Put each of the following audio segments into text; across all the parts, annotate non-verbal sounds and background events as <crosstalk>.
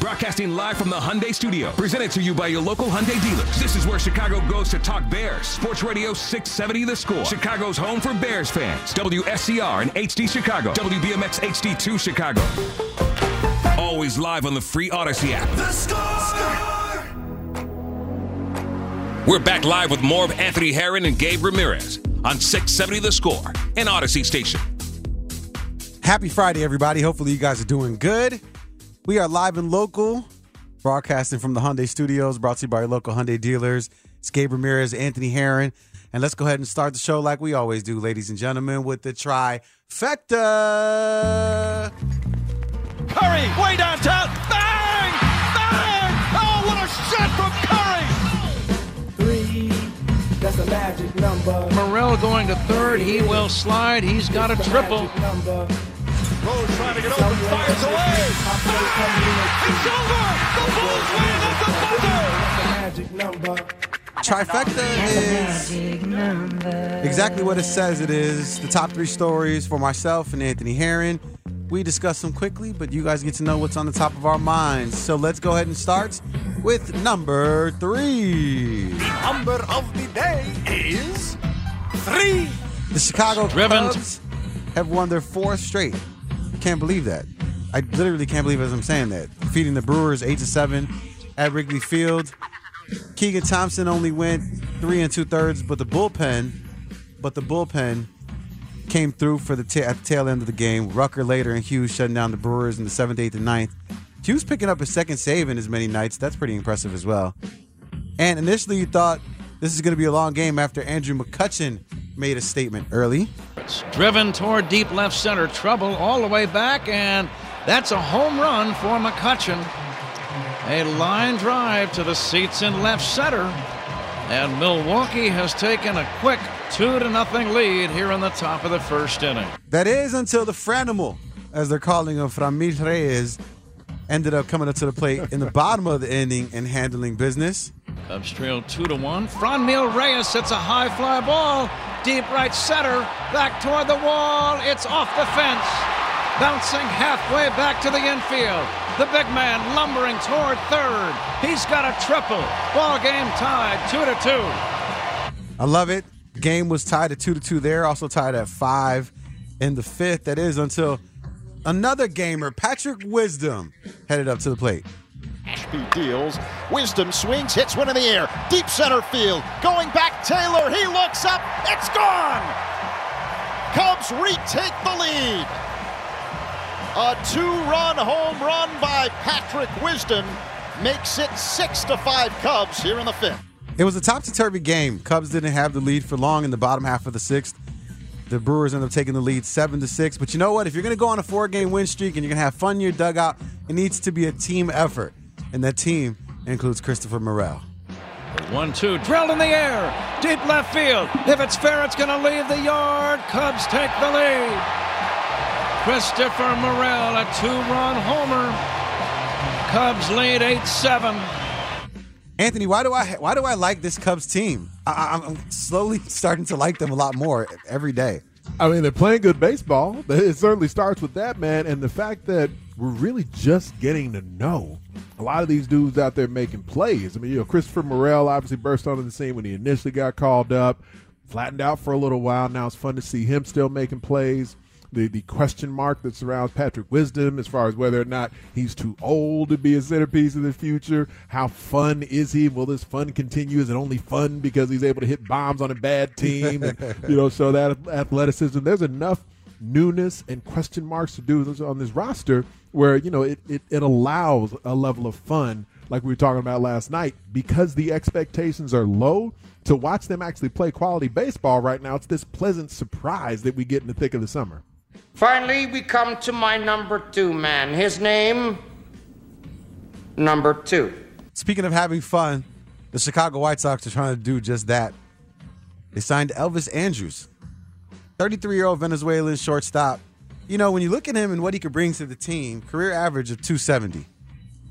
Broadcasting live from the Hyundai Studio, presented to you by your local Hyundai dealers. This is where Chicago goes to talk Bears. Sports Radio 670 The Score. Chicago's home for Bears fans. WSCR and HD Chicago. WBMX HD2 Chicago. Always live on the free Audacy app. The score! We're back live with more of Anthony Herron and Gabe Ramirez on 670 The Score and Audacy Station. Happy Friday, everybody. Hopefully, you guys are doing good. We are live and local, broadcasting from the Hyundai Studios, brought to you by your local Hyundai dealers. It's Gabe Ramirez, Anthony Herron. And let's go ahead and start the show like we always do, ladies and gentlemen, with the trifecta. Curry, way downtown. Bang! Bang! Oh, what a shot from Curry! Three, that's a magic number. Morel going to third. He will slide. He's got a triple. Magic number. Rose trying to get open, fires away. Bang! It's over! The Bulls win at the buzzer! Magic number. Trifecta is exactly what it says it is. The top three stories for myself and Anthony Herron. We discuss them quickly, but you guys get to know what's on the top of our minds. So let's go ahead and start with number three. The Number of the day is three. The Chicago Driven. Cubs have won their fourth straight. Can't believe that. I literally can't believe as I'm saying that. Feeding the Brewers eight to seven at Wrigley Field. Keegan Thompson only went three and two thirds, but the bullpen, but the bullpen came through for the at the tail end of the game. Rucker Leiter and Hughes shutting down the Brewers in the seventh, eighth, and ninth. Hughes picking up his second save in as many nights. That's pretty impressive as well. And initially, you thought this is going to be a long game after Andrew McCutchen made a statement early. It's driven toward deep left center. Trouble all the way back, and that's a home run for McCutchen. A line drive to the seats in left center. And Milwaukee has taken a quick two to nothing lead here in the top of the first inning. That is until the Franimal, as they're calling him, Franmil Reyes, ended up coming up to the plate in the bottom of the inning and handling business. Cubs trail two to one. Franmil Reyes hits a high fly ball, deep right center, back toward the wall. It's off the fence, bouncing halfway back to the infield. The big man lumbering toward third. He's got a triple. Ball game tied, two to two. I love it. Game was tied at two to two there, also tied at five in the fifth. That is until another gamer, Patrick Wisdom, headed up to the plate. Ashby deals. Wisdom swings, hits one in the air. Deep center field. Going back, Taylor. He looks up. It's gone. Cubs retake the lead. A two-run home run by Patrick Wisdom makes it six to five Cubs here in the fifth. It was a topsy-turvy game. Cubs didn't have the lead for long in the bottom half of the sixth. The Brewers end up taking the lead seven to six. But you know what? If you're going to go on a four-game win streak and you're going to have fun in your dugout, it needs to be a team effort, and that team includes Christopher Morel. One two drilled in the air, deep left field. If it's fair, it's going to leave the yard. Cubs take the lead. Christopher Morel, a two-run homer. Cubs lead eight seven. Anthony, why do I why do I like this Cubs team? I, I'm- I'm slowly starting to like them a lot more every day. I mean, they're playing good baseball. It certainly starts with that, man. And the fact that we're really just getting to know a lot of these dudes out there making plays. I mean, you know, Christopher Morel obviously burst onto the scene when he initially got called up, flattened out for a little while. Now it's fun to see him still making plays. The the question mark that surrounds Patrick Wisdom as far as whether or not he's too old to be a centerpiece of the future. How fun is he? Will this fun continue? Is it only fun because he's able to hit bombs on a bad team and <laughs> you know so that athleticism? There's enough newness and question marks to do on this roster where you know it, it, it allows a level of fun like we were talking about last night because the expectations are low to watch them actually play quality baseball right now it's this pleasant surprise that we get in the thick of the summer finally we come to my number two man. His name number two. Speaking of having fun the chicago white sox are trying to do just that. They signed elvis Andrus, 33 year old venezuelan shortstop. You know, when you look at him and what he could bring to the team, career average of 270.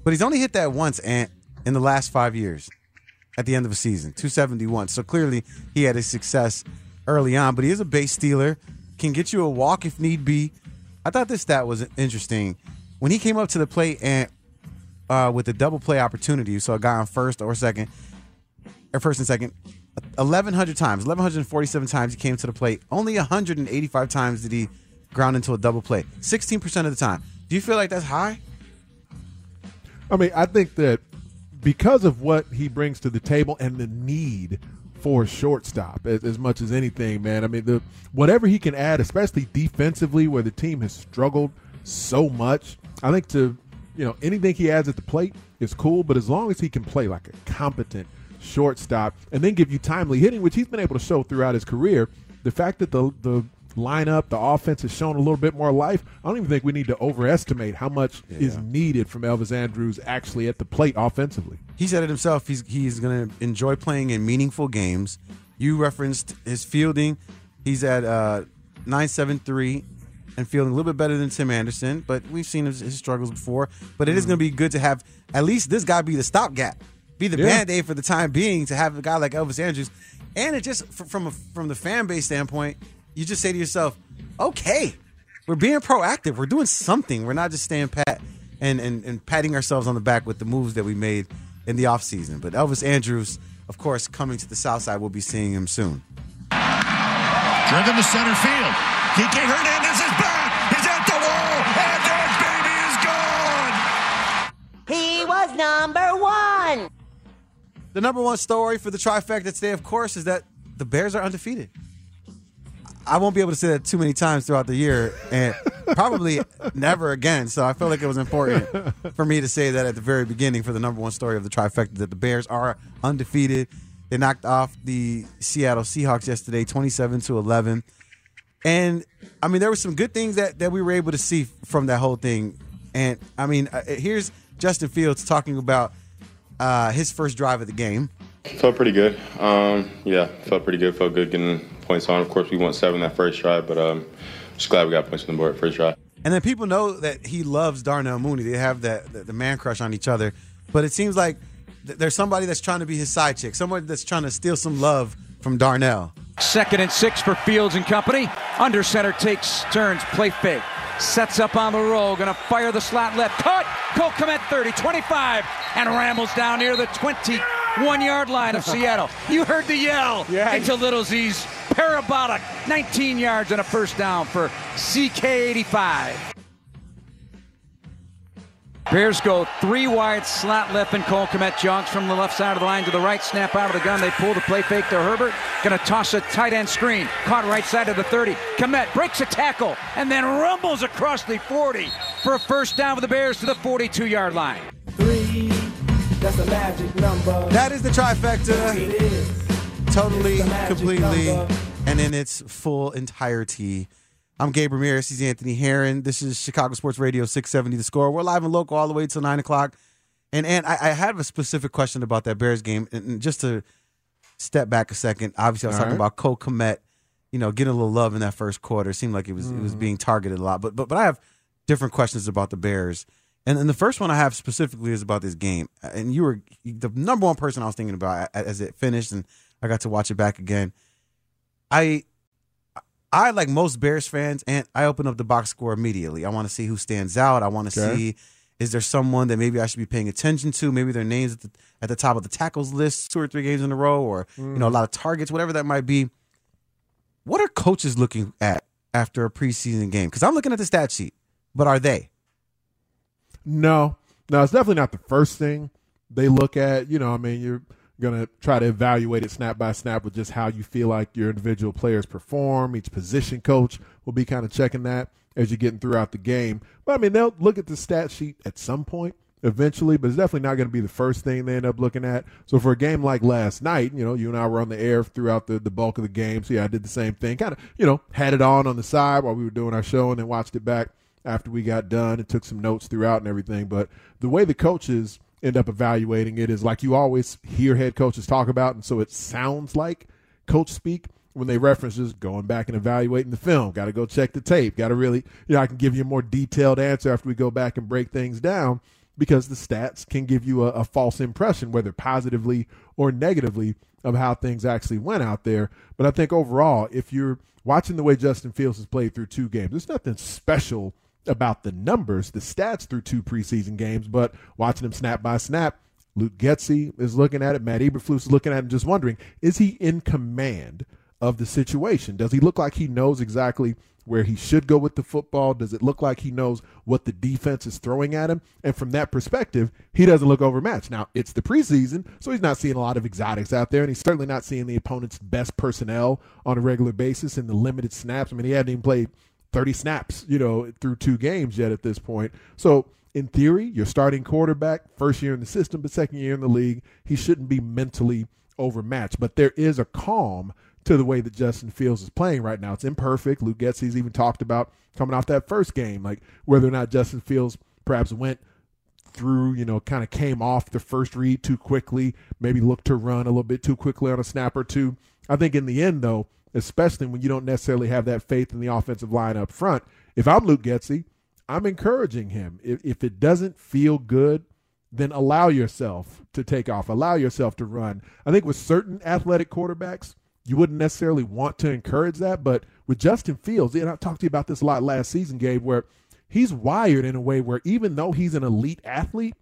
But he's only hit that once, Ant, in the last five years at the end of a season, 271. So clearly he had a success early on, but he is a base stealer, can get you a walk if need be. I thought this stat was interesting. When he came up to the plate and uh, with the double play opportunity, so a guy on first or second, or first and second, 1,100 times, 1,147 times he came to the plate. Only 185 times did he ground into a double play. 16% of the time. Do you feel like that's high? I mean, I think that because of what he brings to the table and the need for a shortstop as, as, much as anything, man. I mean, the whatever he can add, especially defensively, where the team has struggled so much. I think to you know anything he adds at the plate is cool, but as long as he can play like a competent shortstop and then give you timely hitting, which he's been able to show throughout his career, the fact that the the lineup, the offense has shown a little bit more life. I don't even think we need to overestimate how much yeah. is needed from Elvis Andrus actually at the plate offensively. He said it himself. He's he's going to enjoy playing in meaningful games. You referenced his fielding. He's at uh, 973 and feeling a little bit better than Tim Anderson, but we've seen his, his struggles before. But it mm. is going to be good to have at least this guy be the stopgap, be the yeah. band aid for the time being to have a guy like Elvis Andrus, And it just from a, from the fan base standpoint, you just say to yourself, okay, we're being proactive. We're doing something. We're not just staying pat and, and, and patting ourselves on the back with the moves that we made in the offseason. But Elvis Andrus, of course, coming to the South Side, we'll be seeing him soon. Driven to center field. Kike Hernandez is back. He's at the wall. And that baby is gone. He was number one. The number one story for the trifecta today, of course, is that the Bears are undefeated. I won't be able to say that too many times throughout the year, and probably never again. So I felt like it was important for me to say that at the very beginning for the number one story of the trifecta that the Bears are undefeated. They knocked off the Seattle Seahawks yesterday, twenty-seven to eleven, and I mean there were some good things that that we were able to see from that whole thing. And I mean, uh, here's Justin Fields talking about uh, his first drive of the game. Felt pretty good. Um, yeah, felt pretty good. Felt good getting points on. Of course, we won seven that first drive, but um, just glad we got points on the board first drive. And then people know that he loves Darnell Mooney. They have that the, the man crush on each other. But it seems like th- there's somebody that's trying to be his side chick, someone that's trying to steal some love from Darnell. Second and six for Fields and company. Under center takes turns, play fake. Sets up on the roll, gonna fire the slot left. Cut! Cole Kmet 30, 25, and rambles down near the 21 yard line of <laughs> Seattle. You heard the yell yeah. into Little Z's parabolic 19 yards and a first down for CK85. Bears go three wide, slot left, and Cole Kmet jogs from the left side of the line to the right. Snap out of the gun. They pull the play fake to Herbert. Going to toss a tight end screen. Caught right side of the 30. Kmet breaks a tackle and then rumbles across the 40 for a first down for the Bears to the 42 yard line. Three, that's a magic number. That is the trifecta totally, completely, and in its full entirety. I'm Gabe Ramirez. He's Anthony Herron. This is Chicago Sports Radio 670 The Score. We're live and local all the way till 9 o'clock. And and I, I have a specific question about that Bears game. And just to step back a second, obviously I was all talking right. about Cole Kmet, you know, getting a little love in that first quarter. It seemed like it was mm. it was mm-hmm. being targeted a lot. But but but I have different questions about the Bears. And, and the first one I have specifically is about this game. And you were the number one person I was thinking about as it finished and – I got to watch it back again. I I like most Bears fans, and I open up the box score immediately. I want to see who stands out. I want to okay. see is there someone that maybe I should be paying attention to? Maybe their names at the, at the top of the tackles list two or three games in a row, or mm. you know a mm. lot of targets, whatever that might be. What are coaches looking at after a preseason game? Because I'm looking at the stat sheet, but are they? No, no, it's definitely not the first thing they look at. You know, I mean, you're going to try to evaluate it snap by snap with just how you feel like your individual players perform. Each position coach will be kind of checking that as you're getting throughout the game. But I mean, they'll look at the stat sheet at some point eventually, but it's definitely not going to be the first thing they end up looking at. So for a game like last night, you know, you and I were on the air throughout the, the bulk of the game. So yeah, I did the same thing. Kind of, you know, had it on on the side while we were doing our show and then watched it back after we got done and took some notes throughout and everything. But the way the coaches end up evaluating it is like you always hear head coaches talk about, and so it sounds like coach speak when they reference just going back and evaluating the film. Got to go check the tape. Got to really, you know, I can give you a more detailed answer after we go back and break things down because the stats can give you a, a false impression, whether positively or negatively, of how things actually went out there. But I think overall, if you're watching the way Justin Fields has played through two games, there's nothing special about the numbers, the stats through two preseason games, but watching him snap by snap, Luke Getsy is looking at it, Matt Eberflus is looking at it, just wondering, is he in command of the situation? Does he look like he knows exactly where he should go with the football? Does it look like he knows what the defense is throwing at him? And from that perspective, he doesn't look overmatched. Now, it's the preseason, so he's not seeing a lot of exotics out there, and he's certainly not seeing the opponent's best personnel on a regular basis in the limited snaps. I mean, he hadn't even played 30 snaps, you know, through two games yet at this point. So, in theory, your starting quarterback, first year in the system, but second year in the league, he shouldn't be mentally overmatched. But there is a calm to the way that Justin Fields is playing right now. It's imperfect. Luke Getsy's even talked about coming off that first game, like whether or not Justin Fields perhaps went through, you know, kind of came off the first read too quickly, maybe looked to run a little bit too quickly on a snap or two. I think in the end, though, especially when you don't necessarily have that faith in the offensive line up front. If I'm Luke Getsy, I'm encouraging him. If, if it doesn't feel good, then allow yourself to take off, allow yourself to run. I think with certain athletic quarterbacks, you wouldn't necessarily want to encourage that. But with Justin Fields, and I talked to you about this a lot last season, Gabe, where he's wired in a way where even though he's an elite athlete,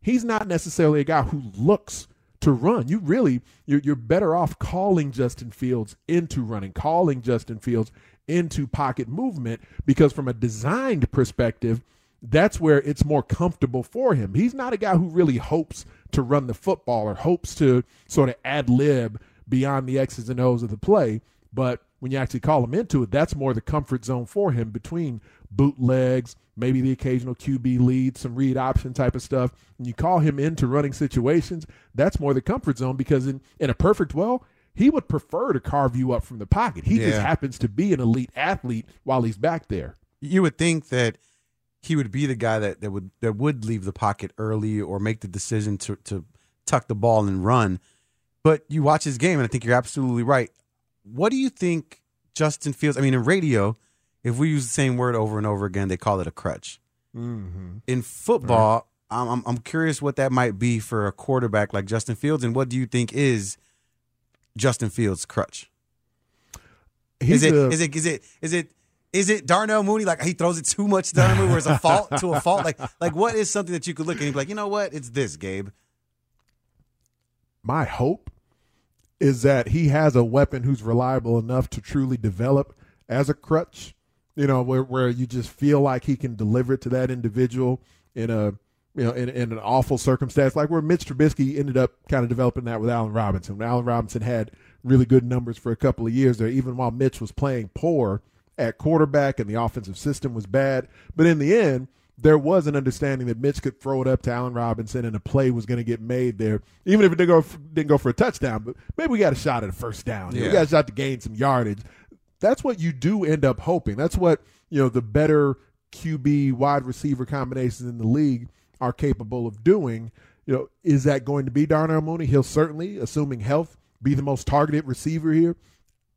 he's not necessarily a guy who looks to run. You really you're, you're better off calling Justin Fields into running, calling Justin Fields into pocket movement because from a designed perspective, that's where it's more comfortable for him. He's not a guy who really hopes to run the football or hopes to sort of ad lib beyond the X's and O's of the play. But when you actually call him into it, that's more the comfort zone for him between bootlegs, maybe the occasional QB lead, some read option type of stuff. And you call him into running situations, that's more the comfort zone because in, in a perfect well, he would prefer to carve you up from the pocket. He yeah. just happens to be an elite athlete while he's back there. You would think that he would be the guy that, that would that would leave the pocket early or make the decision to, to tuck the ball and run. But you watch his game, and I think you're absolutely right. What do you think Justin Fields? I mean, in radio, if we use the same word over and over again, they call it a crutch. Mm-hmm. In football, right. I'm, I'm curious what that might be for a quarterback like Justin Fields, and what do you think is Justin Fields' crutch? Is it, a, is it is it is it is it Darnell Mooney? Like he throws it too much to Darnell Mooney, where it's a fault to a fault. Like like what is something that you could look at and be like, you know what? It's this, Gabe. My hope is that he has a weapon who's reliable enough to truly develop as a crutch. You know, where where you just feel like he can deliver it to that individual in a you know in, in an awful circumstance, like where Mitch Trubisky ended up kind of developing that with Allen Robinson. When Allen Robinson had really good numbers for a couple of years there, even while Mitch was playing poor at quarterback and the offensive system was bad. But in the end, there was an understanding that Mitch could throw it up to Allen Robinson and a play was going to get made there, even if it didn't go for, didn't go for a touchdown. But maybe we got a shot at a first down. Yeah. We got a shot to gain some yardage. That's what you do end up hoping. That's what you know the better QB wide receiver combinations in the league are capable of doing. You know, is that going to be Darnell Mooney? He'll certainly, assuming health, be the most targeted receiver here.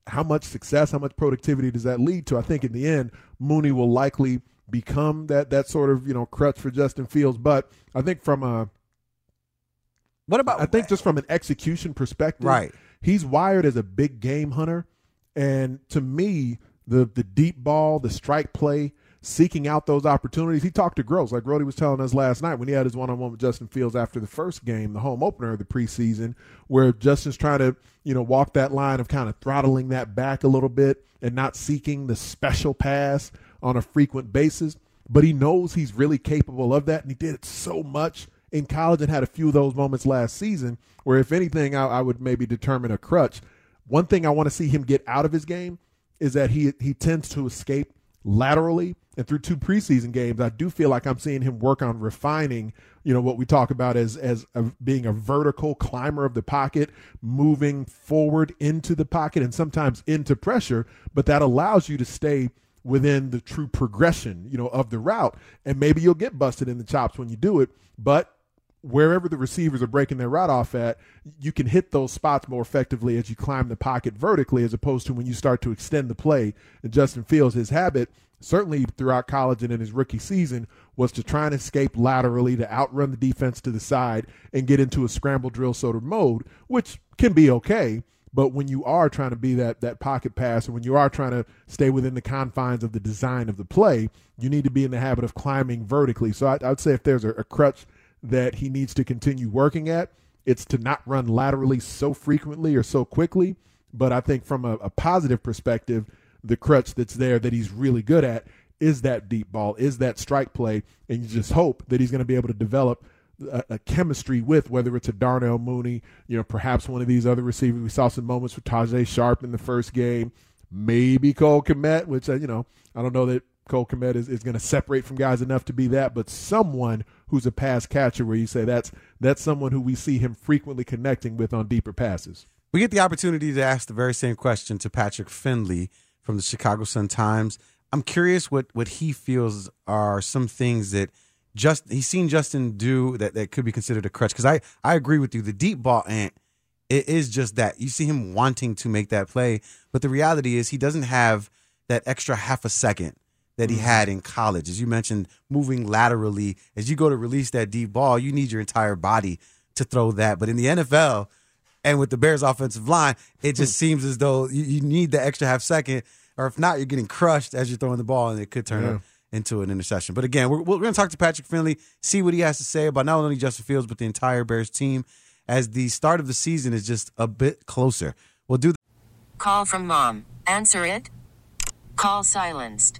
How much success, how much productivity does that lead to? I think in the end, Mooney will likely become that that sort of you know crutch for Justin Fields. But I think from a what about I think just from an execution perspective, right? He's wired as a big game hunter, and to me, the the deep ball, the strike play, seeking out those opportunities. He talked to Gross, like Brody was telling us last night when he had his one on one with Justin Fields after the first game, the home opener of the preseason, where Justin's trying to, you know, walk that line of kind of throttling that back a little bit and not seeking the special pass on a frequent basis. But he knows he's really capable of that, and he did it so much in college and had a few of those moments last season where, if anything, I, I would maybe determine a crutch. One thing I want to see him get out of his game is that he he tends to escape laterally. And through two preseason games i do feel like i'm seeing him work on refining you know what we talk about as as a, being a vertical climber of the pocket moving forward into the pocket and sometimes into pressure. But that allows you to stay within the true progression you know of the route. And maybe you'll get busted in the chops when you do it. But wherever the receivers are breaking their route off at, you can hit those spots more effectively as you climb the pocket vertically, as opposed to when you start to extend the play. And Justin Fields, his habit, certainly throughout college and in his rookie season, was to try and escape laterally to outrun the defense to the side and get into a scramble drill sort of mode, which can be okay. But when you are trying to be that that pocket pass, and when you are trying to stay within the confines of the design of the play, you need to be in the habit of climbing vertically. So I, would say if there's a, a crutch that he needs to continue working at. It's to not run laterally so frequently or so quickly. But I think from a, a positive perspective, the crutch that's there that he's really good at is that deep ball, is that strike play. And you just hope that he's going to be able to develop a, a, chemistry with, whether it's a Darnell Mooney, you know, perhaps one of these other receivers. We saw some moments with Tajae Sharpe in the first game, maybe Cole Kmet, which, uh, you know, I don't know that Cole Kmet is, is going to separate from guys enough to be that, but someone who's a pass catcher where you say that's that's someone who we see him frequently connecting with on deeper passes. We get the opportunity to ask the very same question to Patrick Finley from the Chicago Sun Times. I'm curious what what he feels are some things that just he's seen Justin do that, that could be considered a crutch. Because I I agree with you, the deep ball ant it is just that you see him wanting to make that play, but the reality is he doesn't have that extra half a second that he mm-hmm. had in college. As you mentioned, moving laterally, as you go to release that deep ball, you need your entire body to throw that. But in the NFL and with the Bears offensive line, it just hmm. seems as though you, you, need the extra half second, or if not, you're getting crushed as you're throwing the ball, and it could turn yeah. into an interception. But again, we're, we're going to talk to Patrick Finley, see what he has to say about not only Justin Fields, but the entire Bears team as the start of the season is just a bit closer. We'll do. Call from mom. Answer it. Call silenced.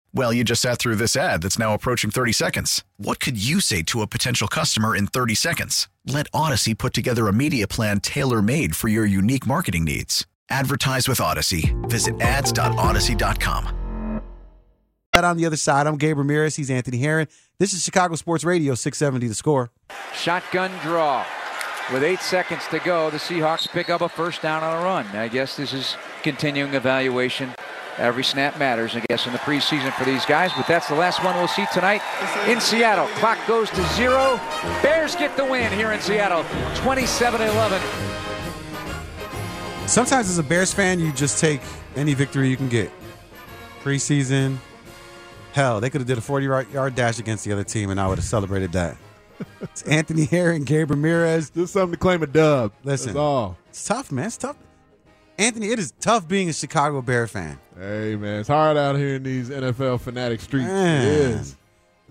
Well, you just sat through this ad that's now approaching 30 seconds. What could you say to a potential customer in 30 seconds? Let Audacy put together a media plan tailor made for your unique marketing needs. Advertise with Audacy. Visit ads.audacy.com. That on the other side, I'm Gabe Ramirez. He's Anthony Herron. This is Chicago Sports Radio 670 the score. Shotgun draw. With eight seconds to go, the Seahawks pick up a first down on a run. I guess this is continuing evaluation. Every snap matters, I guess, in the preseason for these guys. But that's the last one we'll see tonight in Seattle. Clock goes to zero. Bears get the win here in Seattle, 27-11. Sometimes as a Bears fan, you just take any victory you can get. Preseason, hell, they could have did a 40-yard dash against the other team, and I would have celebrated that. <laughs> it's Anthony Herron, Gabe Ramirez. Just something to claim a dub. Listen, That's all. it's tough, man. It's tough. Anthony, it is tough being a Chicago Bear fan. Hey man, it's hard out here in these NFL fanatic streets. Man. It is.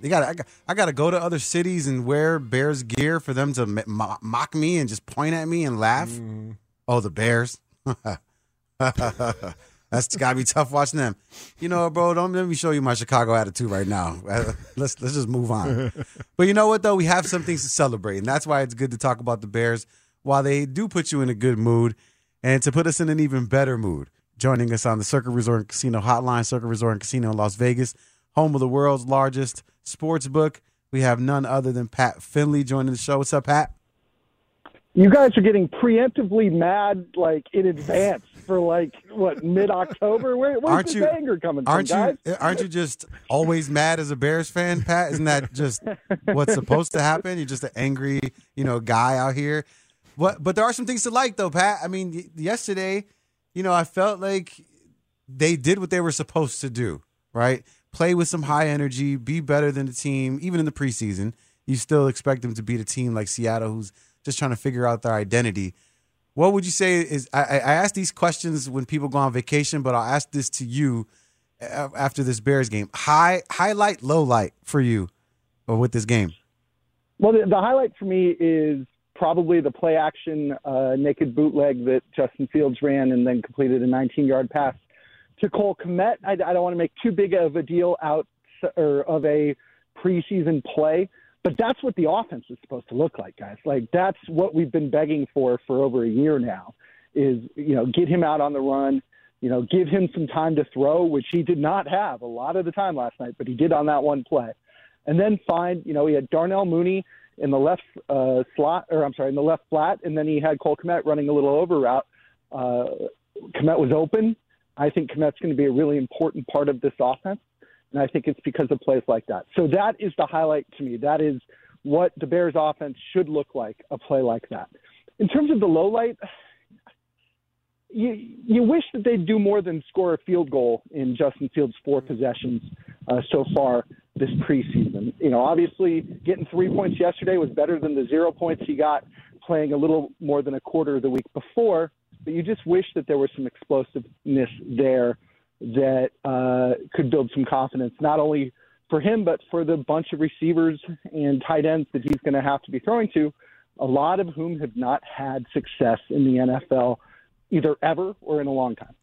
You got I got I got to go to other cities and wear Bears gear for them to mo- mock me and just point at me and laugh. Mm-hmm. Oh, the Bears. <laughs> That's got to be tough watching them. You know, bro, don't let me show you my Chicago attitude right now. <laughs> Let's let's just move on. <laughs> but you know what though, we have some things to celebrate, and that's why it's good to talk about the Bears while they do put you in a good mood and to put us in an even better mood. Joining us on the Circa Resort and Casino Hotline, Circa Resort and Casino in Las Vegas, home of the world's largest sports book. We have none other than Pat Finley joining the show. What's up, Pat? You guys are getting preemptively mad like in advance for like what mid October? Where, where's Aren't this you- anger coming Aren't from, you guys? aren't you just always mad as a Bears fan, Pat? Isn't that just what's supposed to happen? You're just an angry, you know, guy out here. What? But there are some things to like, though, Pat. I mean, yesterday, you know, I felt like they did what they were supposed to do. Right? Play with some high energy, be better than the team, even in the preseason. You still expect them to beat a team like Seattle, who's just trying to figure out their identity. What would you say is? I, I ask these questions when people go on vacation, but I'll ask this to you after this Bears game. High, highlight, low light for you, or with this game. Well, the, the highlight for me is probably the play action uh, naked bootleg that Justin Fields ran and then completed a 19 yard pass to Cole Kmet. I, I don't want to make too big of a deal out or of a preseason play, but that's what the offense is supposed to look like, guys. Like that's what we've been begging for for over a year now. Is you know get him out on the run, you know give him some time to throw, which he did not have a lot of the time last night, but he did on that one play, and then find you know he had Darnell Mooney in the left uh, slot, or I'm sorry, in the left flat, and then he had Cole Kmet running a little over route. Uh, Kmet was open. I think Kmet's going to be a really important part of this offense, and I think it's because of plays like that. So that is the highlight to me. That is what the Bears' offense should look like, a play like that. In terms of the low light, you you wish that they'd do more than score a field goal in Justin Fields' four possessions uh, so far this preseason. You know, obviously getting three points yesterday was better than the zero points he got playing a little more than a quarter of the week before. But you just wish that there was some explosiveness there that uh, could build some confidence, not only for him but for the bunch of receivers and tight ends that he's going to have to be throwing to. A lot of whom have not had success in the NFL either ever or in a long time.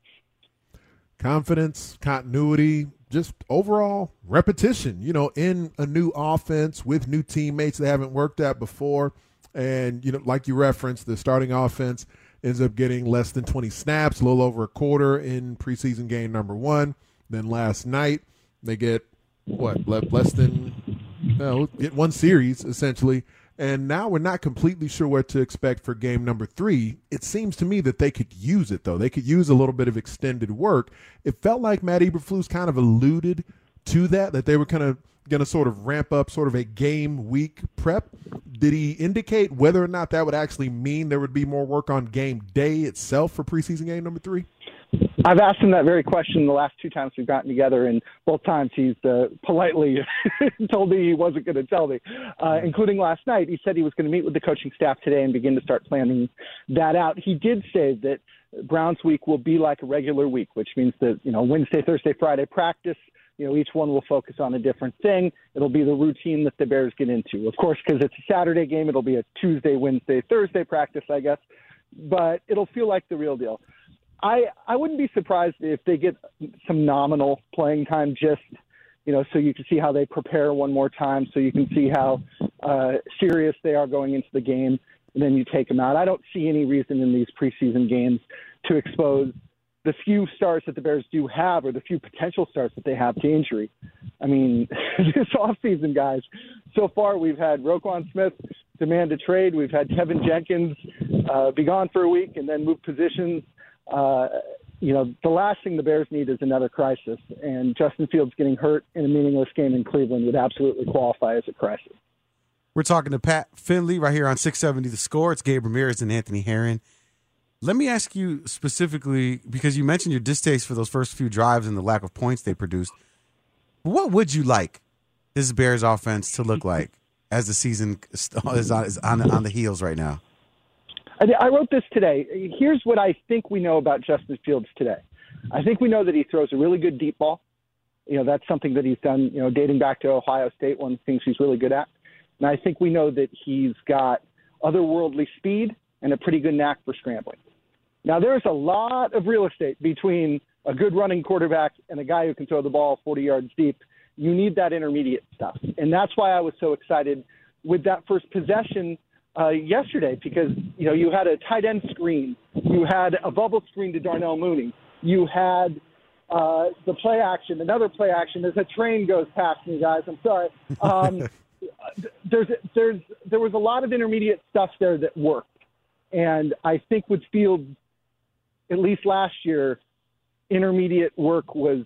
Confidence, continuity, just overall repetition, you know, in a new offense with new teammates they haven't worked at before. And, you know, like you referenced, the starting offense ends up getting less than 20 snaps, a little over a quarter in preseason game number one. Then last night, they get what, le- less than, no, get one series essentially. And now we're not completely sure what to expect for game number three. It seems to me that they could use it, though. They could use a little bit of extended work. It felt like Matt Eberflus kind of alluded to that, that they were kind of going to sort of ramp up sort of a game week prep. Did he indicate whether or not that would actually mean there would be more work on game day itself for preseason game number three? I've asked him that very question the last two times we've gotten together, and both times he's uh, politely <laughs> told me he wasn't going to tell me, uh, including last night. He said he was going to meet with the coaching staff today and begin to start planning that out. He did say that Browns week will be like a regular week, which means that, you know, Wednesday, Thursday, Friday practice. You know, each one will focus on a different thing. It'll be the routine that the Bears get into. Of course, because it's a Saturday game, it'll be a Tuesday, Wednesday, Thursday practice, I guess. But it'll feel like the real deal. I I wouldn't be surprised if they get some nominal playing time just you know so you can see how they prepare one more time so you can see how uh, serious they are going into the game, and then you take them out. I don't see any reason in these preseason games to expose the few stars that the Bears do have, or the few potential stars that they have to injury. I mean, <laughs> this offseason, guys, so far we've had Roquan Smith demand a trade. We've had Kevin Jenkins uh, be gone for a week and then move positions. Uh, you know, the last thing the Bears need is another crisis, and Justin Fields getting hurt in a meaningless game in Cleveland would absolutely qualify as a crisis. We're talking to Pat Finley right here on 670 The Score. It's Gabe Ramirez and Anthony Herron. Let me ask you specifically because you mentioned your distaste for those first few drives and the lack of points they produced. What would you like this Bears offense to look like as the season <laughs> is on, is on, on the heels right now? I wrote this today. Here's what I think we know about Justin Fields today. I think we know that he throws a really good deep ball. You know, that's something that he's done, you know, dating back to Ohio State, one of the things he's really good at. And I think we know that he's got otherworldly speed and a pretty good knack for scrambling. Now, there's a lot of real estate between a good running quarterback and a guy who can throw the ball 40 yards deep. You need that intermediate stuff. And that's why I was so excited with that first possession uh, yesterday because, you know, you had a tight end screen, you had a bubble screen to Darnell Mooney, you had uh, the play action, another play action as a train goes past me, guys. I'm sorry. Um, <laughs> there's, there's, there was a lot of intermediate stuff there that worked. And I think with Fields, at least last year, intermediate work was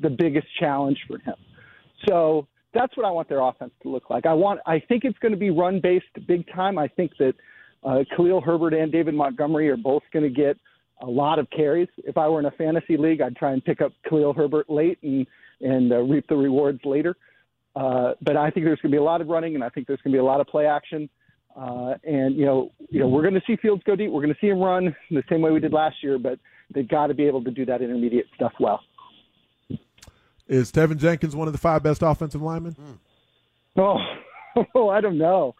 the biggest challenge for him. So that's what I want their offense to look like. I want. I think it's going to be run based big time. I think that uh, Khalil Herbert and David Montgomery are both going to get a lot of carries. If I were in a fantasy league, I'd try and pick up Khalil Herbert late and and uh, reap the rewards later. Uh, but I think there's going to be a lot of running, and I think there's going to be a lot of play action. Uh, and you know, you know, we're going to see Fields go deep. We're going to see him run the same way we did last year. But they've got to be able to do that intermediate stuff well. Is Teven Jenkins one of the five best offensive linemen? Oh, <laughs> oh I don't know.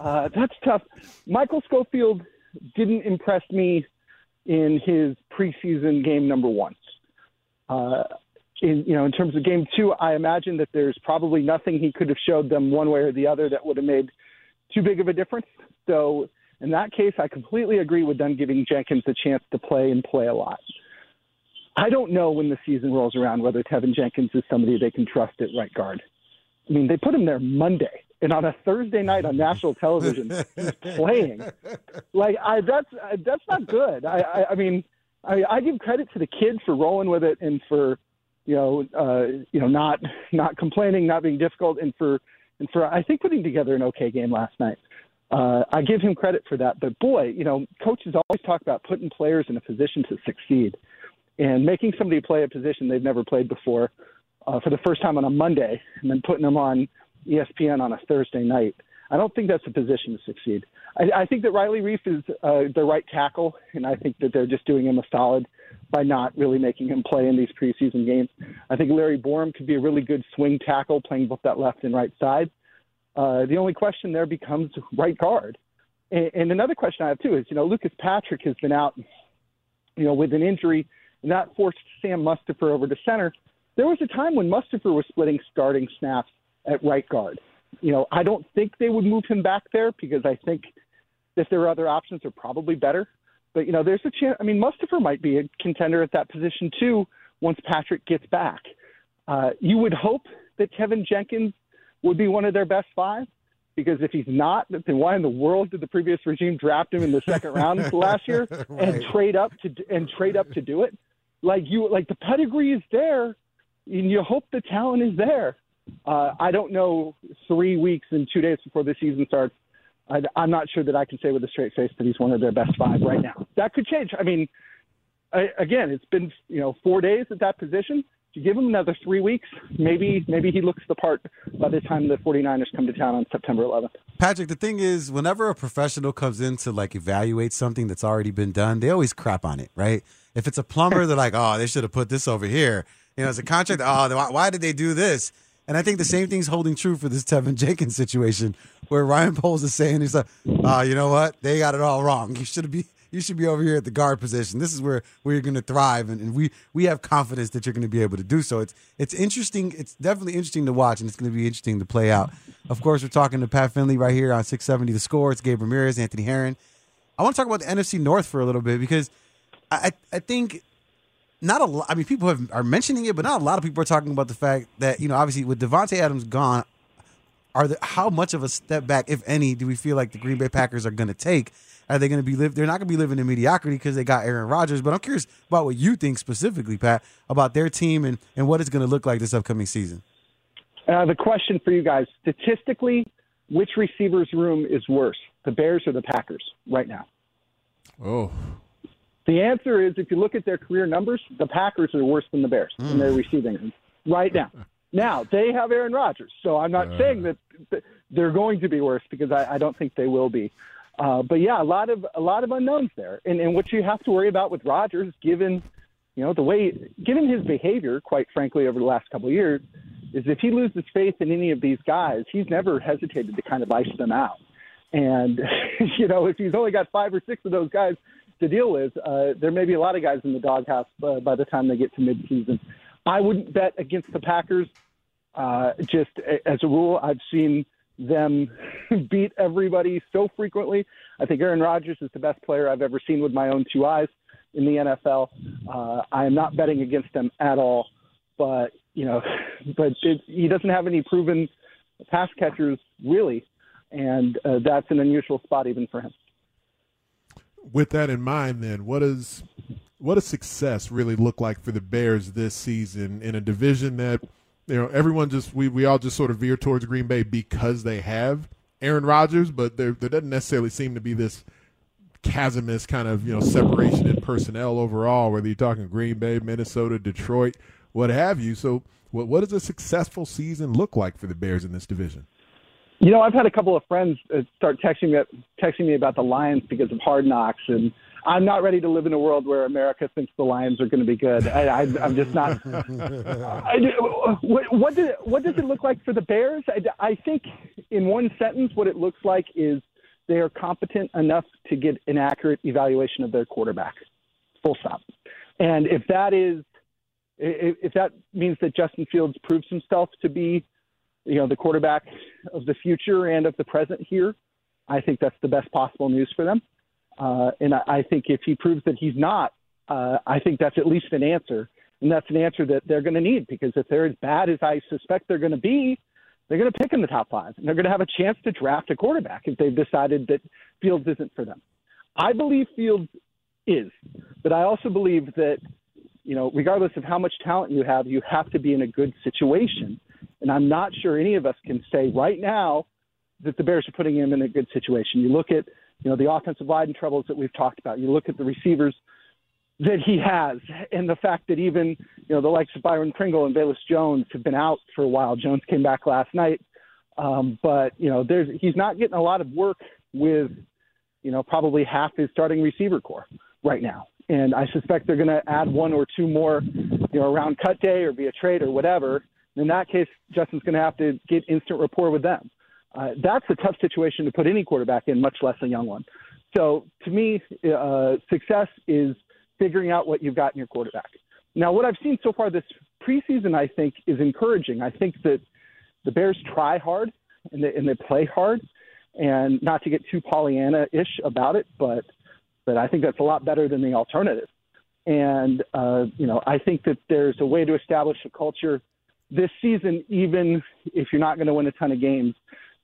Uh, that's tough. Michael Schofield didn't impress me in his preseason game number one. Uh, in you know, in terms of game two, I imagine that there's probably nothing he could have showed them one way or the other that would have made too big of a difference. So in that case, I completely agree with them giving Jenkins a chance to play and play a lot. I don't know when the season rolls around whether Teven Jenkins is somebody they can trust at right guard. I mean, they put him there Monday, and on a Thursday night on national television, he's <laughs> playing. Like, I that's that's not good. I I, I mean, I, I give credit to the kid for rolling with it and for you know uh, you know not not complaining, not being difficult, and for and for I think putting together an okay game last night. Uh, I give him credit for that. But boy, you know, coaches always talk about putting players in a position to succeed and making somebody play a position they've never played before uh, for the first time on a Monday and then putting them on ESPN on a Thursday night. I don't think that's a position to succeed. I, I think that Riley Reiff is uh, the right tackle, and I think that they're just doing him a solid by not really making him play in these preseason games. I think Larry Borom could be a really good swing tackle, playing both that left and right side. Uh, the only question there becomes right guard. And, and another question I have too is, you know, Lucas Patrick has been out, you know, with an injury and that forced Sam Mustipher over to center. There was a time when Mustipher was splitting starting snaps at right guard. You know, I don't think they would move him back there because I think if there are other options, they're probably better. But you know, there's a chance. I mean, Mustipher might be a contender at that position too once Patrick gets back. Uh, you would hope that Kevin Jenkins would be one of their best five because if he's not, then why in the world did the previous regime draft him in the second round <laughs> last year right. and trade up to and trade up to do it? Like you like the pedigree is there and you hope the talent is there. Uh, i don't know three weeks and two days before the season starts. I, i'm not sure that i can say with a straight face that he's one of their best five right now. That could change. I mean I, again it's been you know four days at that position. You give him another three weeks, maybe maybe he looks the part by the time the 49ers come to town on September 11th. Patrick, the thing is, whenever a professional comes in to like evaluate something that's already been done, they always crap on it, right? If it's a plumber, they're <laughs> like, oh, they should have put this over here. You know, as a contractor, oh, why, did they do this? And I think the same thing's holding true for this Teven <laughs> Jenkins situation, where Ryan Poles is saying he's like, oh, you know what? They got it all wrong. You should be you should be over here at the guard position. This is where, where you're going to thrive, and, and we we have confidence that you're going to be able to do so. It's it's interesting. It's definitely interesting to watch, and it's going to be interesting to play out. Of course, we're talking to Pat Finley right here on 670 The Score. It's Gabe Ramirez, Anthony Herron. I want to talk about the NFC North for a little bit because I I think not a lot. I mean, people have, are mentioning it, but not a lot of people are talking about the fact that you know, obviously, with Davante Adams gone, are there how much of a step back, if any, do we feel like the Green Bay Packers are going to take? Are they going to be live? They're not going to be living in mediocrity because they got Aaron Rodgers. But I'm curious about what you think specifically, Pat, about their team and and what it's going to look like this upcoming season. Uh, the question for you guys: statistically, which receivers room is worse, the Bears or the Packers right now? Oh, the answer is if you look at their career numbers, the Packers are worse than the Bears mm. in their receiving right now. <laughs> Now they have Aaron Rodgers, so I'm not uh. saying that they're going to be worse because I, I don't think they will be. Uh, but yeah, a lot of a lot of unknowns there, and and what you have to worry about with Rodgers, given you know the way, given his behavior, quite frankly, over the last couple of years, is if he loses faith in any of these guys, he's never hesitated to kind of ice them out. And <laughs> you know, if he's only got five or six of those guys to deal with, uh, there may be a lot of guys in the doghouse uh, by the time they get to midseason. I wouldn't bet against the Packers. Uh, just as a rule, I've seen them <laughs> beat everybody so frequently. I think Aaron Rodgers is the best player I've ever seen with my own two eyes in the NFL. Uh, I am not betting against them at all, but you know, <laughs> but it, he doesn't have any proven pass catchers really, and uh, that's an unusual spot even for him with that in mind, then what does what does success really look like for the Bears this season in a division that you know everyone just we we all just sort of veer towards Green Bay because they have Aaron Rodgers, but there there doesn't necessarily seem to be this chasmous kind of you know separation in personnel overall. Whether you're talking Green Bay, Minnesota, Detroit, what have you. So, what what does a successful season look like for the Bears in this division? You know, I've had a couple of friends uh, start texting me texting me about the Lions because of Hard Knocks, and I'm not ready to live in a world where America thinks the Lions are going to be good. I, I, I'm just not. <laughs> I, what, what, did, what does it look like for the Bears? I, I think, in one sentence, what it looks like is they are competent enough to get an accurate evaluation of their quarterback. Full stop. And if that is, if that means that Justin Fields proves himself to be you know, the quarterback of the future and of the present here. I think that's the best possible news for them. Uh, and I, I think if he proves that he's not, uh, I think that's at least an answer. And that's an answer that they're going to need because if they're as bad as I suspect they're going to be, they're going to pick in the top five. And they're going to have a chance to draft a quarterback if they've decided that Fields isn't for them. I believe Fields is, but I also believe that, you know, regardless of how much talent you have, you have to be in a good situation and I'm not sure any of us can say right now that the Bears are putting him in a good situation. You look at, you know, the offensive line troubles that we've talked about. You look at the receivers that he has, and the fact that even, you know, the likes of Byron Pringle and Velus Jones have been out for a while. Jones came back last night, um, but you know, there's he's not getting a lot of work with, you know, probably half his starting receiver corps right now. And I suspect they're going to add one or two more, you know, around cut day or via trade or whatever in that case, Justin's going to have to get instant rapport with them. Uh, that's a tough situation to put any quarterback in, much less a young one. So to me, uh, success is figuring out what you've got in your quarterback. Now, what I've seen so far this preseason, I think, is encouraging. I think that the Bears try hard and they, and they play hard, and not to get too Pollyanna-ish about it, but but I think that's a lot better than the alternative. And uh, you know, I think that there's a way to establish a culture this season, even if you're not going to win a ton of games,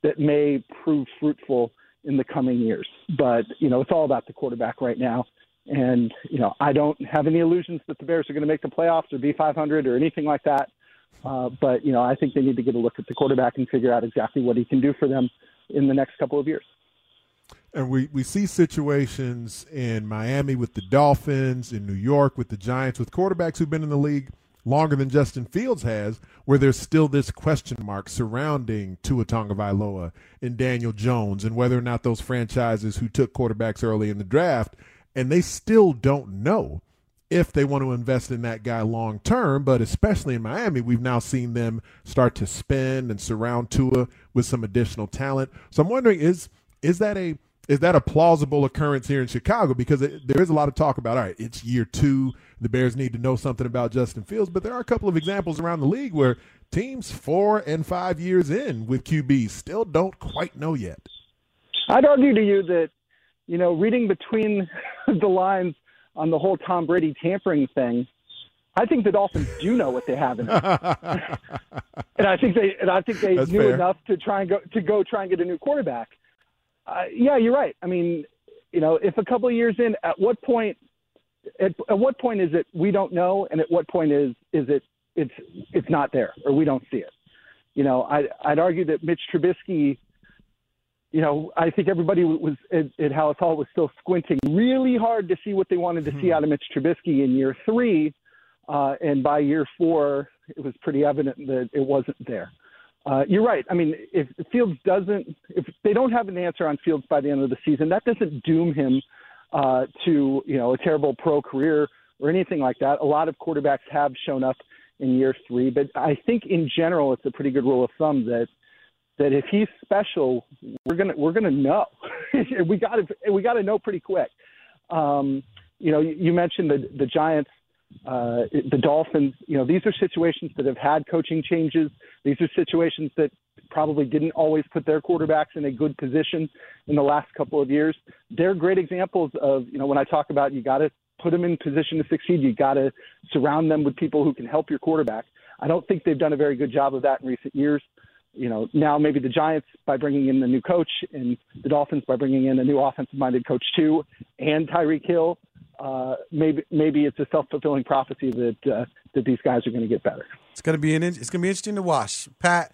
that may prove fruitful in the coming years. But, you know, it's all about the quarterback right now. And, you know, I don't have any illusions that the Bears are going to make the playoffs or be 500 or anything like that. Uh, but, you know, I think they need to get a look at the quarterback and figure out exactly what he can do for them in the next couple of years. And we, we see situations in Miami with the Dolphins, in New York with the Giants, with quarterbacks who've been in the league longer than Justin Fields has, where there's still this question mark surrounding Tua Tagovailoa and Daniel Jones and whether or not those franchises who took quarterbacks early in the draft and they still don't know if they want to invest in that guy long term. But especially in Miami, we've now seen them start to spend and surround Tua with some additional talent. So I'm wondering is is that a is that a plausible occurrence here in Chicago? Because it, there is a lot of talk about, all right, it's year two. The Bears need to know something about Justin Fields, but there are a couple of examples around the league where teams four and five years in with QBs still don't quite know yet. I'd argue to you that, you know, reading between <laughs> the lines on the whole Tom Brady tampering thing, I think the Dolphins do know what they have in them, <laughs> and I think they and I think they That's knew fair. enough to try and go to go try and get a new quarterback. Uh, yeah, you're right. I mean, you know, if a couple of years in, at what point? At, at what point is it we don't know, and at what point is is it it's it's not there or we don't see it? You know, I I'd argue that Mitch Trubisky you know, I think everybody was at, at Halas Hall was still squinting really hard to see what they wanted to see out of Mitch Trubisky in year three, uh, and by year four, it was pretty evident that it wasn't there. Uh, you're right. I mean, if Fields doesn't, if they don't have an answer on Fields by the end of the season, that doesn't doom him uh, to you know a terrible pro career or anything like that. A lot of quarterbacks have shown up in year three, but I think in general, it's a pretty good rule of thumb that that if he's special, we're gonna we're gonna know. <laughs> we got to we got to know pretty quick. Um, you know, you, you mentioned the the Giants, uh, the Dolphins. You know, these are situations that have had coaching changes. These are situations that probably didn't always put their quarterbacks in a good position in the last couple of years. They're great examples of you know when I talk about you got to put them in position to succeed. You got to surround them with people who can help your quarterback. I don't think they've done a very good job of that in recent years you know, now maybe the Giants by bringing in the new coach and the Dolphins by bringing in a new offensive-minded coach too, and Tyreek Hill. Uh, maybe maybe it's a self-fulfilling prophecy that uh, that these guys are going to get better. It's gonna be an it's gonna be interesting to watch. Pat,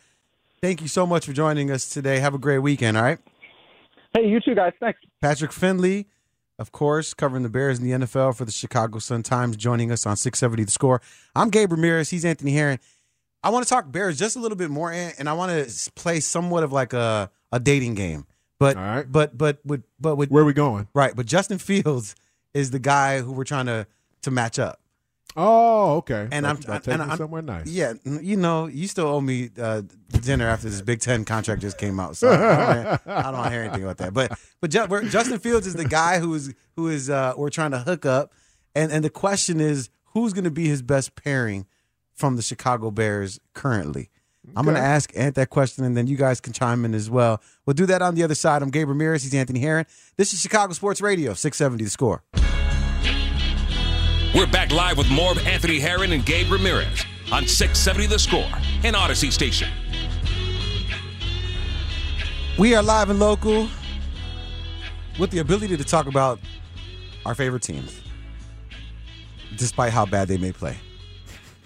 thank you so much for joining us today. Have a great weekend. All right. Hey, you too, guys. Thanks. Patrick Finley, of course, covering the Bears in the NFL for the Chicago Sun Times, joining us on 670 The Score. I'm Gabe Ramirez. He's Anthony Herron. I want to talk Bears just a little bit more, Ant, and I want to play somewhat of like a, a dating game. But but but with but with where are we going? Right, but Justin Fields is the guy who we're trying to to match up. Oh, okay. And I'm about taking and I'm somewhere nice. Yeah, you know, you still owe me uh, dinner after this Big Ten contract just came out, so I don't, <laughs> I don't want to hear anything about that. But but Justin Fields is the guy who is who is uh, we're trying to hook up, and and the question is who's going to be his best pairing from the Chicago Bears currently. I'm going to ask Ant that question, and then you guys can chime in as well. We'll do that on the other side. I'm Gabe Ramirez. He's Anthony Herron. This is Chicago Sports Radio, 670 The Score. We're back live with more of Anthony Herron and Gabe Ramirez on 670 The Score and Audacy Station. We are live and local with the ability to talk about our favorite teams, despite how bad they may play.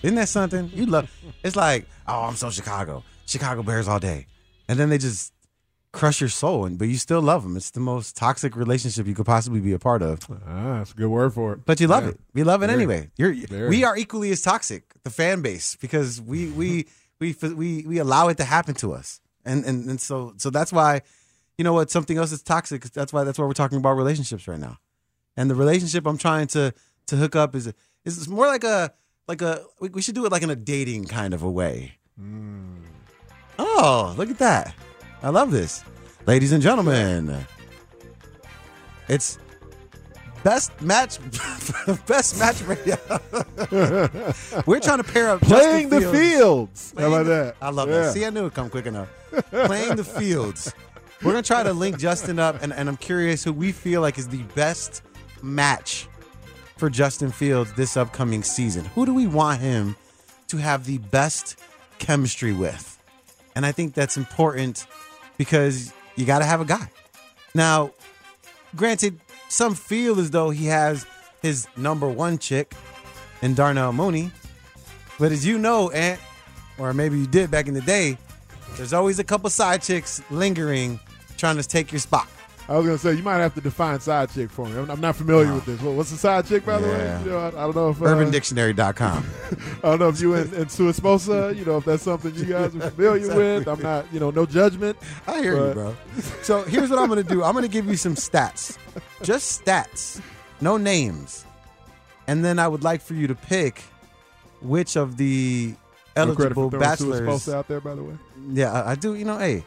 Isn't that something? You love it's like, oh, I'm so Chicago. Chicago Bears all day. And then they just crush your soul and but you still love them. It's the most toxic relationship you could possibly be a part of. Ah, that's a good word for it. But you love Yeah. it. We love it Very. anyway. You're Very. we are equally as toxic, the fan base, because we we we we we allow it to happen to us. And and and so so that's why you know what something else is toxic. That's why that's why we're talking about relationships right now. And the relationship I'm trying to to hook up is is more like a like a we, we should do it like in a dating kind of a way. Hmm. Oh, look at that. I love this. Ladies and gentlemen, it's best match <laughs> best match radio. <laughs> We're trying to pair up Playing the fields. How Playing about the- that? I love Yeah. that. See, I knew it'd come quick enough. Playing the fields. We're gonna try to link Justin up, and, and I'm curious who we feel like is the best match for Justin Fields this upcoming season. Who do we want him to have the best chemistry with? And I think that's important because you got to have a guy. Now, granted, some feel as though he has his number one chick in Darnell Mooney. But as you know, Ant, or maybe you did back in the day, there's always a couple side chicks lingering trying to take your spot. I was gonna say you might have to define side chick for me. I'm, I'm not familiar with this. What, what's a side chick, by the way? You know, I, I don't know if uh, UrbanDictionary.com. <laughs> I don't know if you and, and Sue you know, if that's something you guys are familiar <laughs> with. I'm not, you know, no judgment. I hear you, bro. So here's what I'm going to do I'm going to give you some stats, just stats, no names. And then I would like for you to pick which of the No eligible Sua's bachelors. out there, by the way. Yeah, I, I do. You know, hey,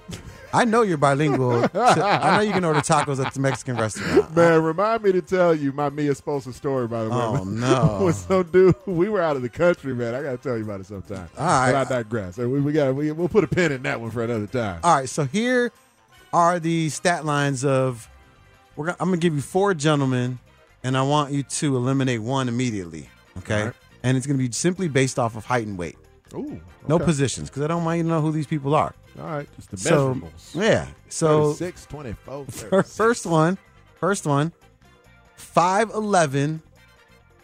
I know you're bilingual. <laughs> I know you can order tacos at the Mexican restaurant. Man, remind me to tell you my Mia Sposa story, by the way. Oh, <laughs> no. <laughs> With some dude, we were out of the country, man. I got to tell you about it sometime. All right. But I digress. We, we got we, we'll put a pin in that one for another time. All right, so here are the stat lines of. We're gonna, I'm gonna give you four gentlemen, and I want you to eliminate one immediately. Okay, right. and it's gonna be simply based off of height and weight. Ooh, No positions, because I don't want you to know who these people are. All right, just the So, measurables. yeah. So 36, 24, <laughs> fir- first one, first one, 5'11",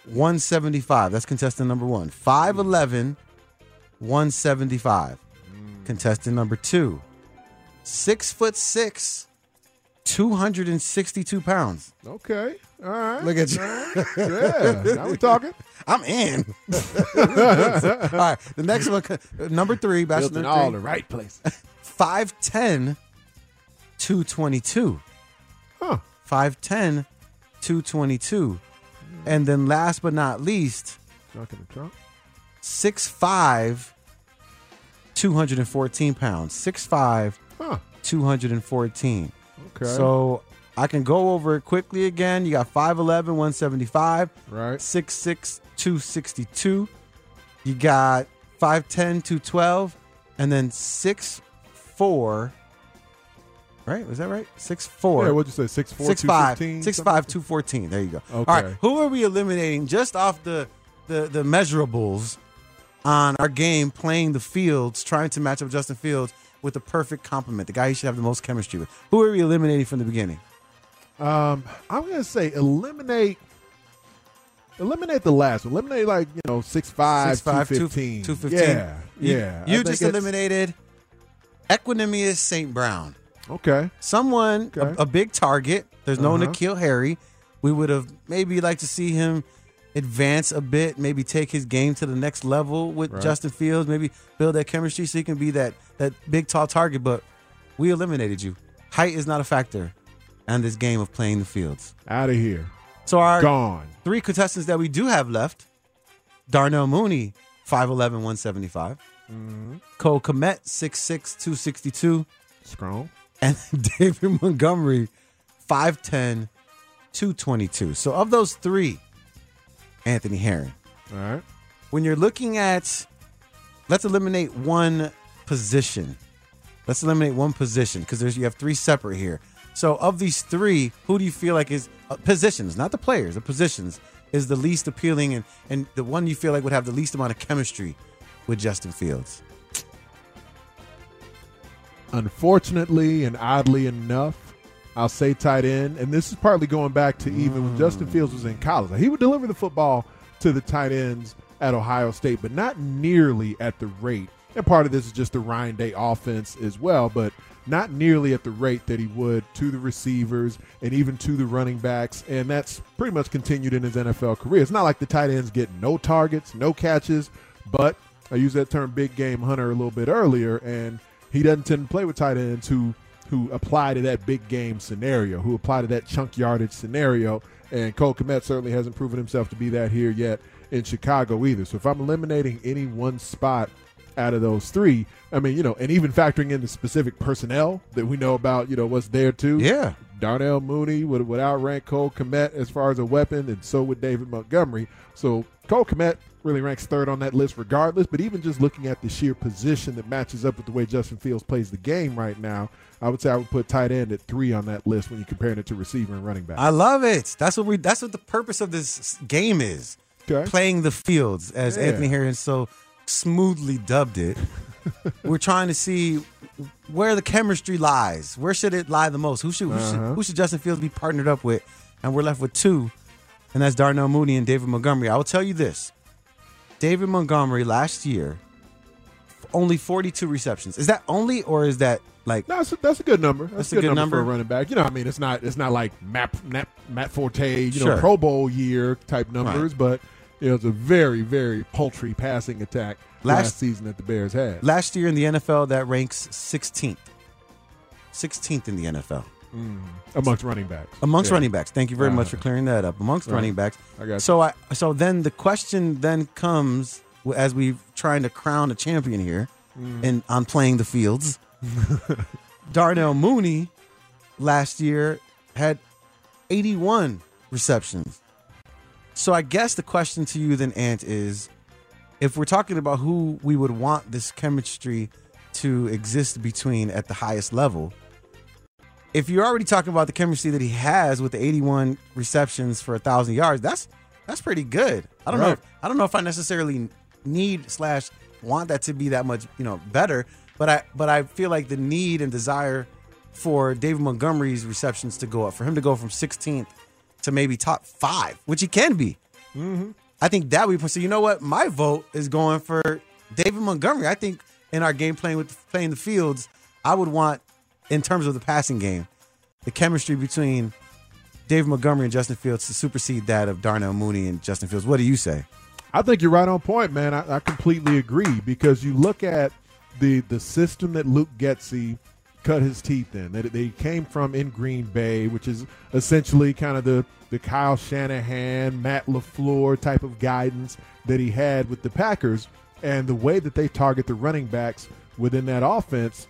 175. That's contestant number one. 5'11", 175. Mm. Contestant number two, six foot six, 262 pounds. Okay. All right. Look at you. Right. Yeah. Now we're <laughs> talking. I'm in. <laughs> all right. The next one, number three, Built in all the right place. 5'10, <laughs> 222. Huh. 5'10, 222. And then last but not least, Trunk in the trunk. 6'5, 214 pounds. 6'5, Huh. 214. Okay. So I can go over it quickly again. You got 5'11, 175. Right. 6'6, 262. You got 5'10, 212. And then 6'4. Right? Was that right? 6'4. Yeah, what'd you say? 6'4", 6'5, 215, 6'5, 214. There you go. All Okay. right. Who are we eliminating just off the, the, the measurables on our game playing the fields, trying to match up Justin Fields with the perfect complement, the guy you should have the most chemistry with? Who are we eliminating from the beginning? Um, I'm gonna say eliminate. Eliminate the last one. Eliminate like you know six five, 6'5", 215. 215. Yeah, You- yeah. You just eliminated Equanimous St. Brown. Okay. Someone, a- Okay. a, big target. There's no Uh-huh. N'Keal Harry. We would have maybe liked to see him advance a bit, maybe take his game to the next level with Right. Justin Fields, maybe build that chemistry so he can be that that big tall target. But we eliminated you. Height is not a factor on this game of playing the fields. Out of here. So our Gone. three contestants that we do have left: Darnell Mooney, 5'11", 175. Mm-hmm. Cole Kmet, 6'6", 262. Strong. And <laughs> David Montgomery, 5'10", 222. So of those three, Anthony Herron. All right. When you're looking at, let's eliminate one position. Let's eliminate one position because there's you have three separate here. So of these three, who do you feel like is uh, positions, not the players, the positions is the least appealing and and the one you feel like would have the least amount of chemistry with Justin Fields? Unfortunately and oddly enough, I'll say tight end, and this is partly going back to even when Justin Mm. Fields was in college. He would deliver the football to the tight ends at Ohio State, but not nearly at the rate. And part of this is just the Ryan Day offense as well, but not nearly at the rate that he would to the receivers and even to the running backs. And that's pretty much continued in his NFL career. It's not like the tight ends get no targets, no catches, but I used that term big game hunter a little bit earlier, and he doesn't tend to play with tight ends who who apply to that big game scenario, who apply to that chunk yardage scenario. And Cole Kmet certainly hasn't proven himself to be that here yet in Chicago either. So if I'm eliminating any one spot out of those three, I mean, you know, and even factoring in the specific personnel that we know about, you know, what's there too. Yeah. Darnell Mooney would, would outrank Cole Kmet as far as a weapon, and so would David Montgomery. So Cole Kmet really ranks third on that list regardless, but even just looking at the sheer position that matches up with the way Justin Fields plays the game right now, I would say I would put tight end at three on that list when you're comparing it to receiver and running back. I love it. That's what we. That's what the purpose of this game is. Okay. Playing the fields, as Yeah. Anthony Herron so smoothly dubbed it. <laughs> We're trying to see where the chemistry lies. Where should it lie the most? Who should who, Uh-huh. should, who should Justin Fields be partnered up with? And we're left with two, and that's Darnell Mooney and David Montgomery. I will tell you this: David Montgomery last year, only 42 receptions. Is that only, or is that like? No, that's a, that's a good number. That's, That's a good for number. a running back. You know, I mean, it's not it's not like Matt Matt, Matt Forte, you Sure. know, Pro Bowl year type numbers, but you know, it's a very very paltry passing attack last, Last- season that the Bears had. Last year in the NFL, that ranks 16th. 16th in the NFL. Amongst running backs. Amongst Yeah. running backs. Thank you very much Uh-huh. for clearing that up. Amongst Right. running backs. I got you. so I so then the question then comes as we've trying to crown a champion here, Mm. and on playing the fields. <laughs> Darnell Mooney last year had 81 receptions. So I guess the question to you then, Ant, is if we're talking about who we would want this chemistry to exist between at the highest level, if you're already talking about the chemistry that he has with the 81 receptions for a thousand yards, that's that's pretty good. I don't know. If, I don't know if I necessarily need slash want that to be that much you know better, but I but I feel like the need and desire for David Montgomery's receptions to go up, for him to go from 16th to maybe top five, which he can be. Mm-hmm. I think that we so you know what my vote is going for David Montgomery. I think in our game playing with playing the fields, I would want in terms of the passing game, the chemistry between David Montgomery and Justin Fields to supersede that of Darnell Mooney and Justin Fields. What do you say? I think you're right on point, man. I, I completely agree because you look at the the system that Luke Getsy cut his teeth in. That they came from in Green Bay, which is essentially kind of the the Kyle Shanahan, Matt LaFleur type of guidance that he had with the Packers, and the way that they target the running backs within that offense.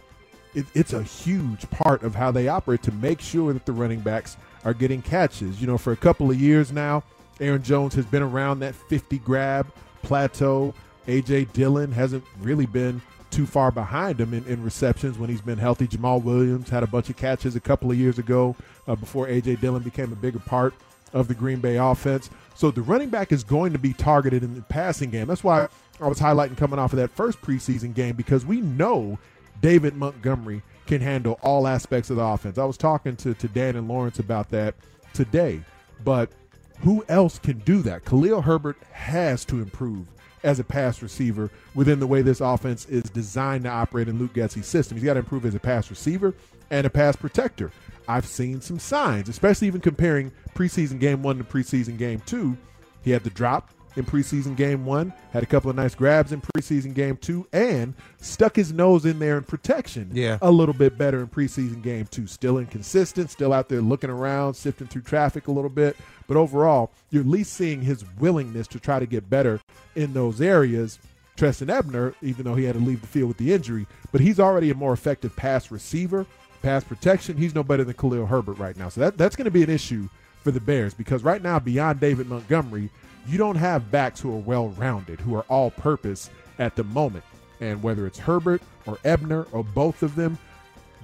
It, it's a huge part of how they operate to make sure that the running backs are getting catches. You know, for a couple of years now, Aaron Jones has been around that 50 grab plateau. AJ Dillon hasn't really been too far behind him in, in receptions when he's been healthy. Jamaal Williams had a bunch of catches a couple of years ago uh, before AJ Dillon became a bigger part of the Green Bay offense. So the running back is going to be targeted in the passing game. That's why I was highlighting coming off of that first preseason game because we know David Montgomery can handle all aspects of the offense. I was talking to, to Dan and Lawrence about that today, but who else can do that? Khalil Herbert has to improve as a pass receiver within the way this offense is designed to operate in Luke Getsy's system. He's got to improve as a pass receiver and a pass protector. I've seen some signs, especially even comparing preseason game one to preseason game two. He had the drop in preseason game one, had a couple of nice grabs in preseason game two, and stuck his nose in there in protection Yeah. a little bit better in preseason game two. Still inconsistent, still out there looking around, sifting through traffic a little bit. But overall, you're at least seeing his willingness to try to get better in those areas. Trestan Ebner, even though he had to leave the field with the injury, but he's already a more effective pass receiver, pass protection. He's no better than Khalil Herbert right now. So that, that's going to be an issue for the Bears because right now, beyond David Montgomery, you don't have backs who are well rounded, who are all purpose at the moment. And whether it's Herbert or Ebner or both of them,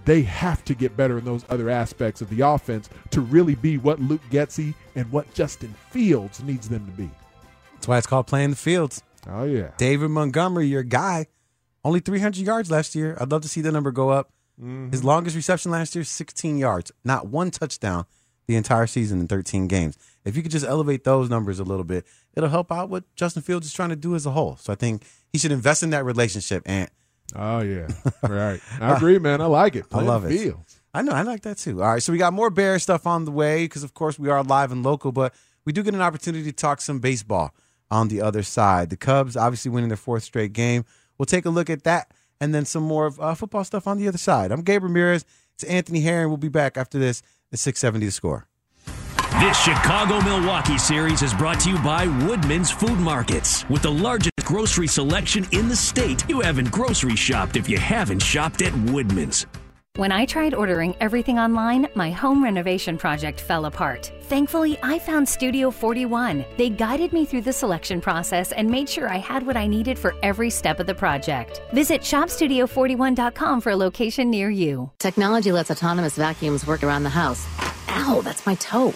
they have to get better in those other aspects of the offense to really be what Luke Getsy and what Justin Fields needs them to be. That's why it's called playing the fields. Oh yeah, David Montgomery, your guy, only 300 yards last year. I'd love to see the number go up. Mm-hmm. His longest reception last year, 16 yards, not one touchdown the entire season in 13 games. If you could just elevate those numbers a little bit, it'll help out what Justin Fields is trying to do as a whole. So I think he should invest in that relationship. And Oh yeah, <laughs> right. I agree, man. I like it. I love it. Fields. I know. I like that too. All right. So we got more Bear stuff on the way because, of course, we are live and local, but we do get an opportunity to talk some baseball on the other side. The Cubs obviously winning their fourth straight game. We'll take a look at that and then some more of uh, football stuff on the other side. I'm Gabe Ramirez. It's Anthony Herron. We'll be back after this at 670 to score. This Chicago Milwaukee series is brought to you by Woodman's Food Markets. With the largest grocery selection in the state, you haven't grocery shopped if you haven't shopped at Woodman's. When I tried ordering everything online, my home renovation project fell apart. Thankfully, I found Studio 41. They guided me through the selection process and made sure I had what I needed for every step of the project. Visit shopstudio41.com for a location near you. Technology lets autonomous vacuums work around the house. Ow, that's my toe.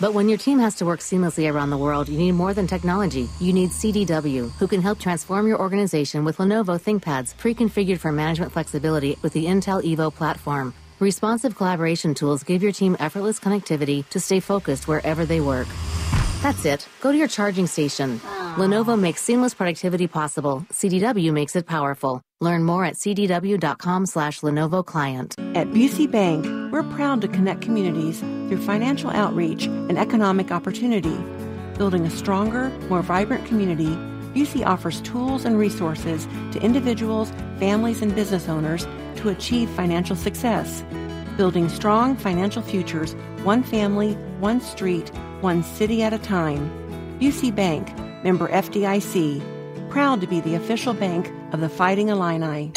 But when your team has to work seamlessly around the world, you need more than technology. You need CDW, who can help transform your organization with Lenovo ThinkPads, pre-configured for management flexibility with the Intel Evo platform. Responsive collaboration tools give your team effortless connectivity to stay focused wherever they work. That's it. Go to your charging station. Lenovo makes seamless productivity possible. CDW makes it powerful. Learn more at cdw.com slash Lenovo client. At Busey Bank, we're proud to connect communities through financial outreach and economic opportunity. Building a stronger, more vibrant community, Busey offers tools and resources to individuals, families, and business owners to achieve financial success. Building strong financial futures, one family, one street, one city at a time. Busey Bank, member FDIC. Proud to be the official bank of the Fighting Illini.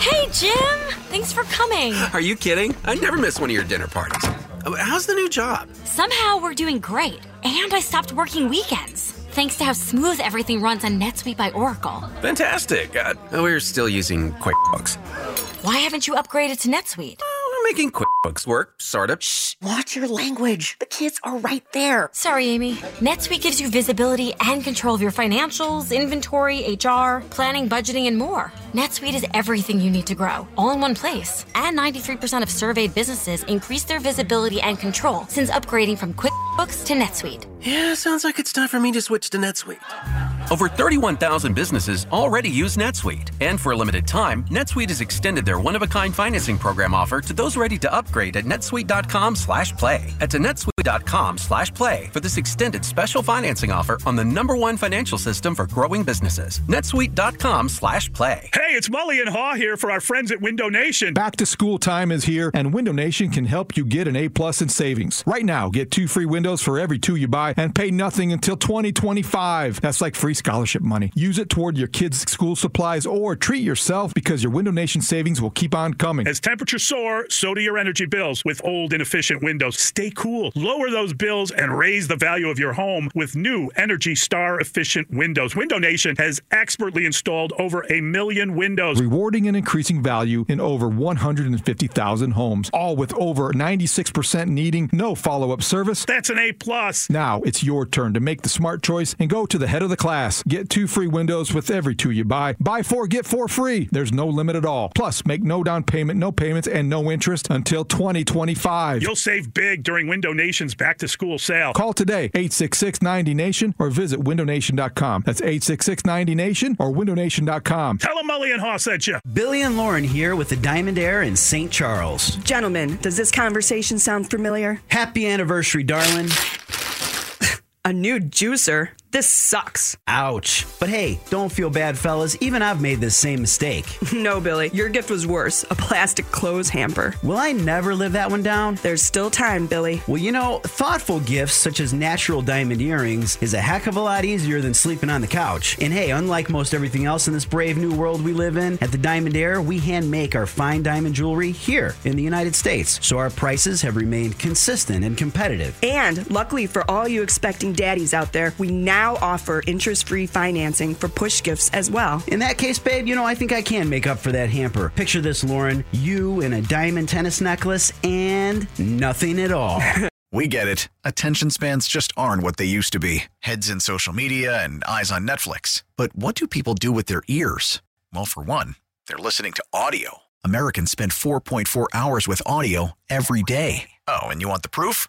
Hey, Jim! Thanks for coming. Are you kidding? I never miss one of your dinner parties. Uh, How's the new job? Somehow we're doing great, and I stopped working weekends. Thanks to how smooth everything runs on NetSuite by Oracle. Fantastic. Uh, we're still using QuickBooks. Why haven't you upgraded to NetSuite? We're making QuickBooks work, sort of. Watch your language. The kids are right there. Sorry, Amy. NetSuite gives you visibility and control of your financials, inventory, HR, planning, budgeting, and more. NetSuite is everything you need to grow, all in one place. And 93% of surveyed businesses increase their visibility and control since upgrading from QuickBooks to NetSuite. Yeah, sounds like it's time for me to switch to NetSuite. Over 31,000 businesses already use NetSuite. And for a limited time, NetSuite has extended their one-of-a-kind financing program offer to those ready to upgrade at netsuite.com slash play. That's at netsuite.com slash play for this extended special financing offer on the number one financial system for growing businesses. netsuite.com slash play. Hey, it's Mully and Haugh here for our friends at Window Nation. Back to school time is here, and Window Nation can help you get an A plus in savings. Right now, get two free windows for every two you buy and pay nothing until 2025. That's like free scholarship money. Use it toward your kids' school supplies or treat yourself because your Window Nation savings will keep on coming. As temperatures soar, so do your energy bills with old, inefficient windows. Stay cool. Lower those bills and raise the value of your home with new Energy Star efficient windows. Window Nation has expertly installed over a million windows. Rewarding and increasing value in over 150,000 homes, all with over 96% needing no follow up service. That's an A plus. Now it's your turn to make the smart choice and go to the head of the class. Get two free windows with every two you buy. Buy four, get four free. There's no limit at all. Plus, make no down payment, no payments, and no interest until 2025. You'll save big during Window Nation's back to school sale. Call today 866 90 Nation or visit windownation.com. That's 866 90 Nation or windownation.com. Tell them Mully and Haugh sent you. Billy and Lauren here with the Diamond Heir in St. Charles. Gentlemen, does this conversation sound familiar? Happy anniversary, darling. <laughs> A new juicer? This sucks. Ouch. But hey, don't feel bad, fellas. Even I've made this same mistake. <laughs> no, Billy, your gift was worse a plastic clothes hamper. Will I never live that one down? There's still time, Billy. Well, you know, thoughtful gifts such as natural diamond earrings is a heck of a lot easier than sleeping on the couch. And hey, unlike most everything else in this brave new world we live in, at the Diamond Heir, we hand make our fine diamond jewelry here in the United States. So our prices have remained consistent and competitive. And luckily for all you expecting daddies out there, we now offer interest free financing for push gifts as well. In that case, babe, you know, I think I can make up for that hamper. Picture this, Lauren you in a diamond tennis necklace and nothing at all. <laughs> We get it. Attention spans just aren't what they used to be heads in social media and eyes on Netflix. But what do people do with their ears? Well, for one, they're listening to audio. Americans spend 4.4 hours with audio every day. Oh, and you want the proof?